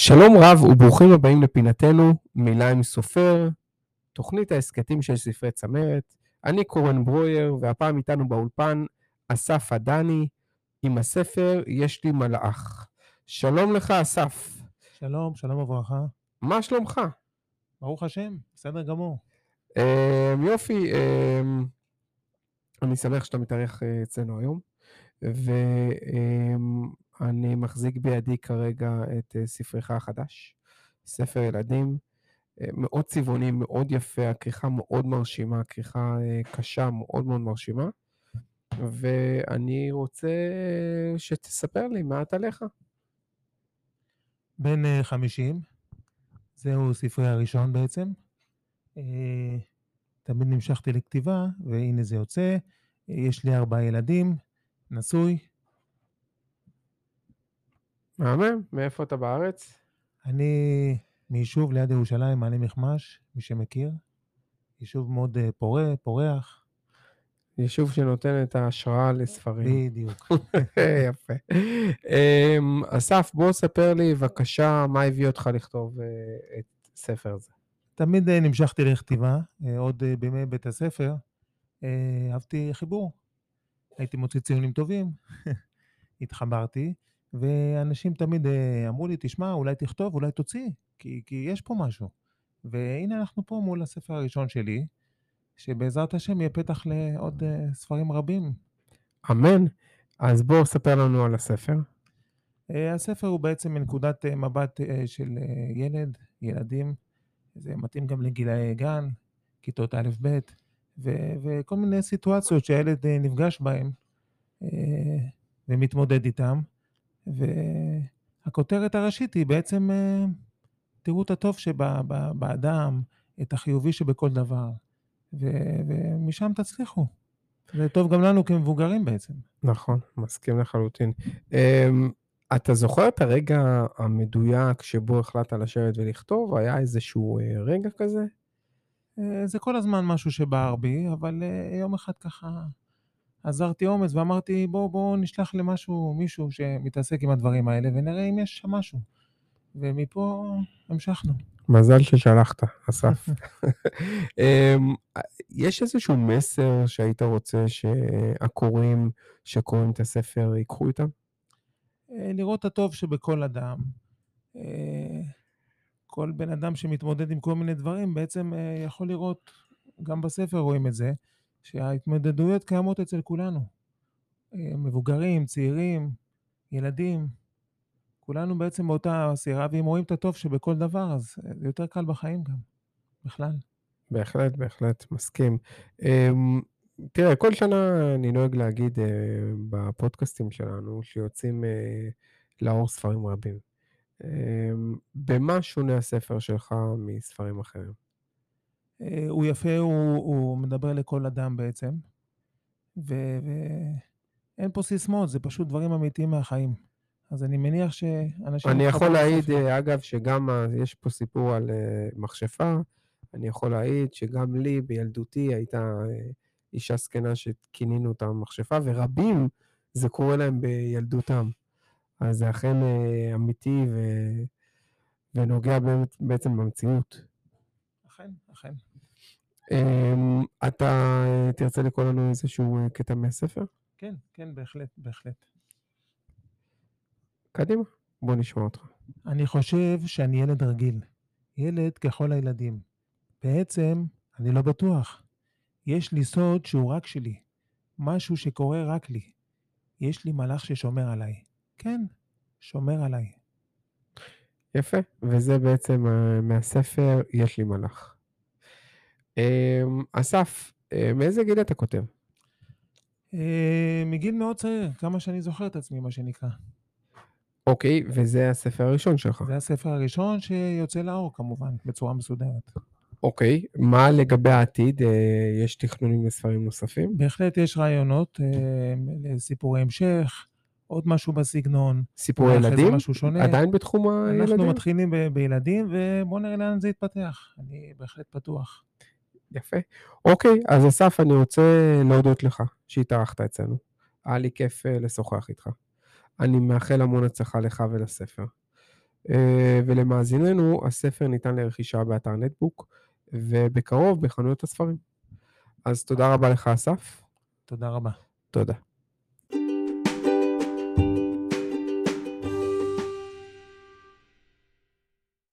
שלום רב וברוכים הבאים לפינתנו מילה עם סופר, תוכנית ההסכתים של ספרי צמרת. אני קורן ברויר, והפעם איתנו באולפן אסף עדני עם הספר "יש לי מלאך". שלום לך, אסף. שלום, שלום וברכה. מה שלומך? ברוך השם, בסדר גמור. אמ, יופי, אמ, אני שמח שאתה מתארח אה, אצלנו היום, ואני מחזיק בידי כרגע את אה, ספרך החדש, ספר ילדים, אה, מאוד צבעוני, מאוד יפה, הכריכה מאוד מרשימה, כריכה אה, קשה, מאוד מאוד מרשימה, ואני רוצה שתספר לי מעט עליך. בן אה, 50, זהו ספרי הראשון בעצם. תמיד נמשכתי לכתיבה, והנה זה יוצא. יש לי ארבעה ילדים, נשוי. מהמם, מאיפה אתה בארץ? אני מיישוב ליד ירושלים, מעלה מכמש, מי שמכיר. יישוב מאוד אה, פורה, פורח. יישוב שנותן את ההשראה לספרים. בדיוק. יפה. אמ, אסף, בוא ספר לי בבקשה מה הביא אותך לכתוב אה, את הספר הזה. תמיד אה, נמשכתי לכתיבה, עוד בימי בית הספר. אה, אהבתי חיבור. הייתי מוציא ציונים טובים, התחברתי, ואנשים תמיד אה, אמרו לי, תשמע, אולי תכתוב, אולי תוציא, כי, כי יש פה משהו. והנה אנחנו פה מול הספר הראשון שלי, שבעזרת השם יהיה פתח לעוד אה, ספרים רבים. אמן. אז בוא ספר לנו על הספר. אה, הספר הוא בעצם מנקודת מבט של ילד, ילדים, זה מתאים גם לגילאי גן, כיתות א'-ב', ו- וכל מיני סיטואציות שהילד נפגש בהן ומתמודד איתן. והכותרת הראשית היא בעצם, אה, תראו את הטוב שבאדם, את החיובי שבכל דבר, ו- ומשם תצליחו. זה טוב גם לנו כמבוגרים בעצם. נכון, מסכים לחלוטין. אמ, אתה זוכר את הרגע המדויק שבו החלטת לשבת ולכתוב? היה איזשהו אה, רגע כזה? אה, זה כל הזמן משהו שבער בי, אבל יום אחד ככה עזרתי אומץ ואמרתי, בואו בוא נשלח למשהו, מישהו שמתעסק עם הדברים האלה, ונראה אם יש שם משהו. ומפה המשכנו. מזל ששלחת, אסף. אמ, יש איזשהו מסר שהיית רוצה שהקוראים שקוראים את הספר ייקחו איתם? אה, לראות את הטוב שבכל אדם. אה, כל בן אדם שמתמודד עם כל מיני דברים, בעצם אה, יכול לראות, גם בספר רואים את זה, שההתמודדויות קיימות אצל כולנו. אה, מבוגרים, צעירים, ילדים, כולנו בעצם באותה סירה, ואם רואים את הטוב שבכל דבר, אז אה, זה יותר קל בחיים גם, בכלל. בהחלט, בהחלט, מסכים. אמ, תראה, כל שנה אני נוהג להגיד אה, בפודקאסטים שלנו שיוצאים לאור ספרים רבים. אמ, במה שונה הספר שלך מספרים אחרים? אה, הוא יפה, הוא, הוא מדבר לכל אדם בעצם, ו- ואין פה סיסמאות, זה פשוט דברים אמיתיים מהחיים. אז אני מניח שאנשים... אני יכול להעיד. אה, אגב, שגם יש פה סיפור על אה, מכשפה, אני יכול להעיד שגם לי בילדותי הייתה אה, אישה זקנה שכינינו אותה מכשפה, ורבים זה קורה להם בילדותם. אז זה אכן אמיתי ו... ונוגע באמת, בעצם במציאות. אכן, אכן. אמ, אתה אה, תרצה לקרוא לנו איזשהו אה, קטע מהספר? כן, כן, בהחלט, בהחלט. קדימה, בוא נשמע אותך. אני חושב שאני ילד רגיל. ילד ככל הילדים. בעצם, אני לא בטוח. יש לי סוד שהוא רק שלי. משהו שקורה רק לי. יש לי מלאך ששומר עליי. כן, שומר עליי. יפה, וזה בעצם אה, מהספר יש לי מלאך. אמ, אסף, אה, מאיזה גיל אתה כותב? אה, מגיל מאוד צעיר, כמה שאני זוכר את עצמי, מה שנקרא. אוקיי, וזה הספר הראשון שלך. זה הספר הראשון שיוצא לאור, כמובן, בצורה מסודרת. אוקיי, מה לגבי העתיד? אה, יש תכנונים לספרים נוספים? בהחלט יש רעיונות אה, לסיפורי המשך, עוד משהו בסגנון. סיפורי זה ילדים? משהו שונה. עדיין בתחום הילדים? אנחנו מתחילים ב- בילדים, ובואו נראה לאן זה יתפתח. אני בהחלט פתוח. יפה. אוקיי, אז אסף, אני רוצה להודות לך שהתארחת אצלנו. היה לי כיף אה, לשוחח איתך. אני מאחל המון הצלחה לך ולספר. אה, ולמאזיננו, הספר ניתן לרכישה באתר נטבוק, ובקרוב בחנויות הספרים. אז תודה רבה לך, אסף. תודה רבה. תודה.